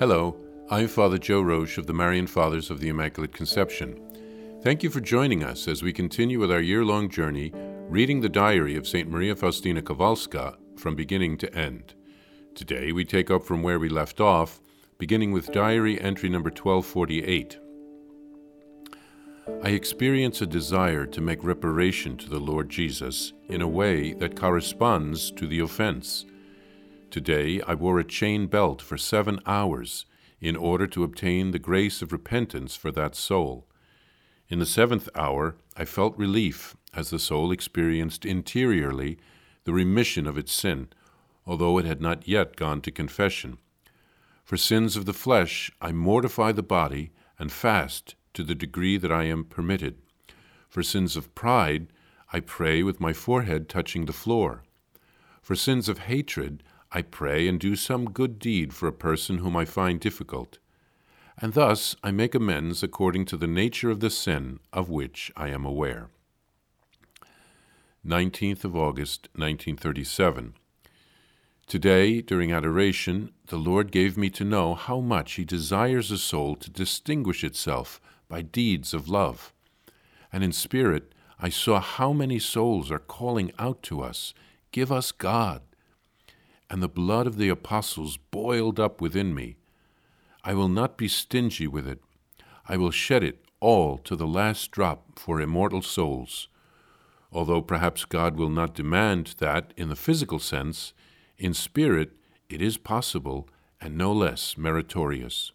Hello, I'm Father Joe Roesch of the Marian Fathers of the Immaculate Conception. Thank you for joining us as we continue with our year long journey reading the diary of St. Maria Faustina Kowalska from beginning to end. Today we take up from where we left off, beginning with diary entry number 1248. I experience a desire to make reparation to the Lord Jesus in a way that corresponds to the offense. Today I wore a chain belt for seven hours in order to obtain the grace of repentance for that soul. In the seventh hour, I felt relief as the soul experienced interiorly the remission of its sin, although it had not yet gone to confession. For sins of the flesh, I mortify the body and fast to the degree that I am permitted. For sins of pride, I pray with my forehead touching the floor. For sins of hatred, I pray and do some good deed for a person whom I find difficult. And thus I make amends according to the nature of the sin of which I am aware. 19th of August, 1937. Today, during adoration, the Lord gave me to know how much He desires a soul to distinguish itself by deeds of love. And in spirit, I saw how many souls are calling out to us, Give us God and the blood of the apostles boiled up within me. I will not be stingy with it. I will shed it all to the last drop for immortal souls. Although perhaps God will not demand that in the physical sense, in spirit it is possible and no less meritorious.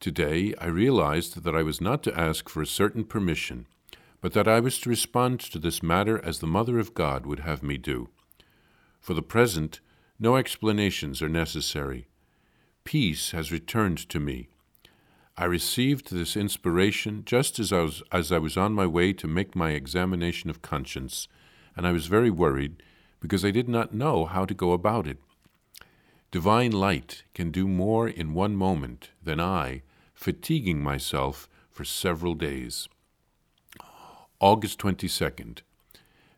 Today I realized that I was not to ask for a certain permission, but that I was to respond to this matter as the Mother of God would have me do. For the present, no explanations are necessary. Peace has returned to me. I received this inspiration just as I, was, as I was on my way to make my examination of conscience, and I was very worried because I did not know how to go about it. Divine light can do more in one moment than I, fatiguing myself for several days. August 22nd.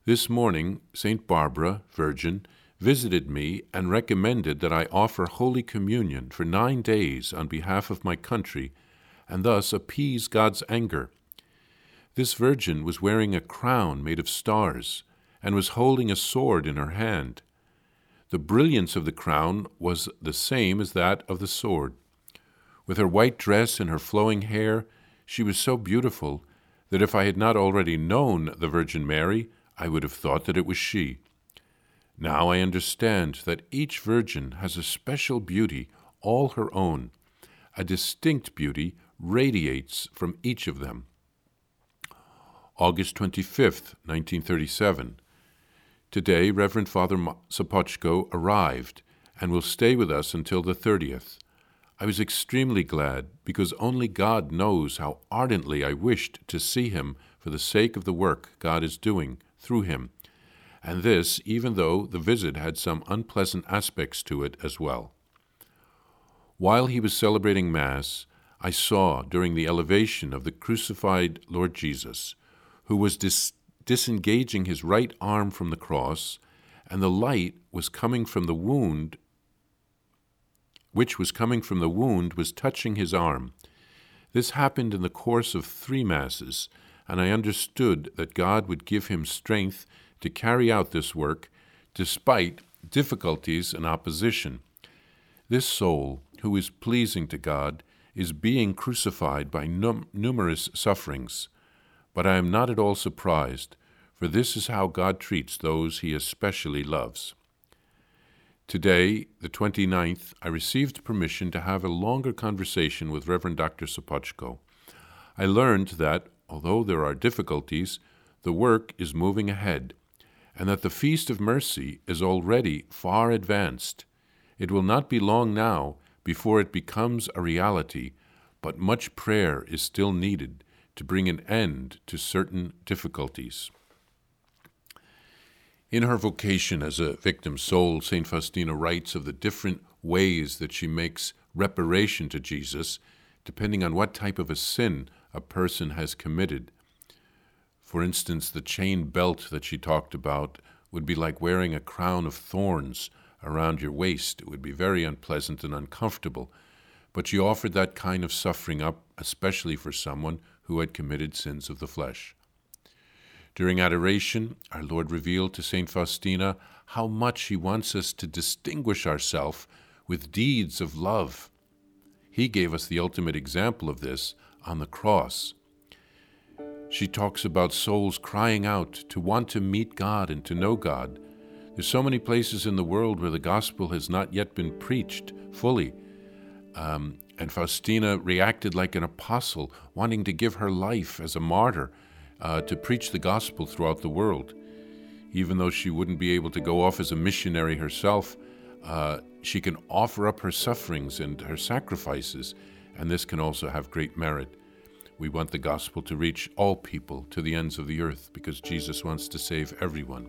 This morning, St. Barbara, Virgin, visited me and recommended that I offer Holy Communion for nine days on behalf of my country and thus appease God's anger. This virgin was wearing a crown made of stars and was holding a sword in her hand. The brilliance of the crown was the same as that of the sword. With her white dress and her flowing hair, she was so beautiful that if I had not already known the Virgin Mary, I would have thought that it was she. Now I understand that each virgin has a special beauty all her own. A distinct beauty radiates from each of them. August 25th, 1937. Today, Reverend Father Sopochko arrived and will stay with us until the 30th. I was extremely glad because only God knows how ardently I wished to see him for the sake of the work God is doing through him and this even though the visit had some unpleasant aspects to it as well. While he was celebrating Mass, I saw during the elevation of the crucified Lord Jesus, who was dis- disengaging his right arm from the cross, and the light was coming from the wound, which was coming from the wound, was touching his arm. This happened in the course of three Masses, and I understood that God would give him strength to carry out this work despite difficulties and opposition. This soul, who is pleasing to God, is being crucified by num- numerous sufferings. But I am not at all surprised, for this is how God treats those he especially loves. Today, the 29th, I received permission to have a longer conversation with Reverend Dr. Sopochko. I learned that, although there are difficulties, the work is moving ahead and that the Feast of Mercy is already far advanced. It will not be long now before it becomes a reality, but much prayer is still needed to bring an end to certain difficulties. In her vocation as a victim soul, St. Faustina writes of the different ways that she makes reparation to Jesus, depending on what type of a sin a person has committed. For instance, the chain belt that she talked about would be like wearing a crown of thorns around your waist. It would be very unpleasant and uncomfortable. But she offered that kind of suffering up, especially for someone who had committed sins of the flesh. During adoration, our Lord revealed to St. Faustina how much He wants us to distinguish ourselves with deeds of love. He gave us the ultimate example of this on the cross. She talks about souls crying out to want to meet God and to know God. There's so many places in the world where the gospel has not yet been preached fully. Um, and Faustina reacted like an apostle, wanting to give her life as a martyr uh, to preach the gospel throughout the world. Even though she wouldn't be able to go off as a missionary herself, uh, she can offer up her sufferings and her sacrifices, and this can also have great merit. We want the gospel to reach all people to the ends of the earth because Jesus wants to save everyone.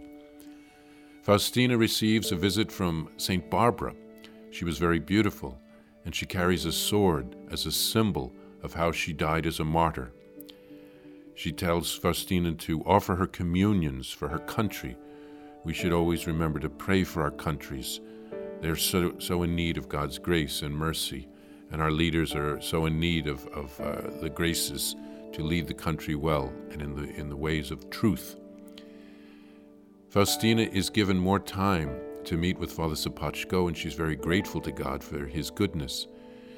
Faustina receives a visit from St. Barbara. She was very beautiful, and she carries a sword as a symbol of how she died as a martyr. She tells Faustina to offer her communions for her country. We should always remember to pray for our countries. They're so, so in need of God's grace and mercy and our leaders are so in need of, of uh, the graces to lead the country well and in the, in the ways of truth. Faustina is given more time to meet with Father Sopochko, and she's very grateful to God for his goodness.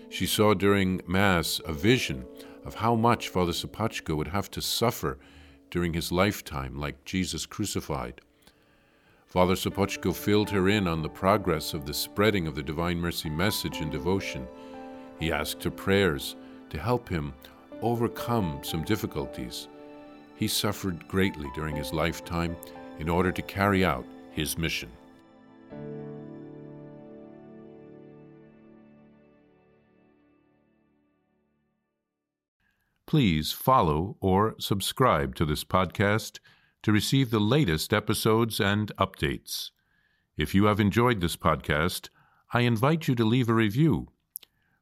She saw during Mass a vision of how much Father Sopochko would have to suffer during his lifetime, like Jesus crucified. Father Sopochko filled her in on the progress of the spreading of the Divine Mercy message and devotion he asked her prayers to help him overcome some difficulties. He suffered greatly during his lifetime in order to carry out his mission. Please follow or subscribe to this podcast to receive the latest episodes and updates. If you have enjoyed this podcast, I invite you to leave a review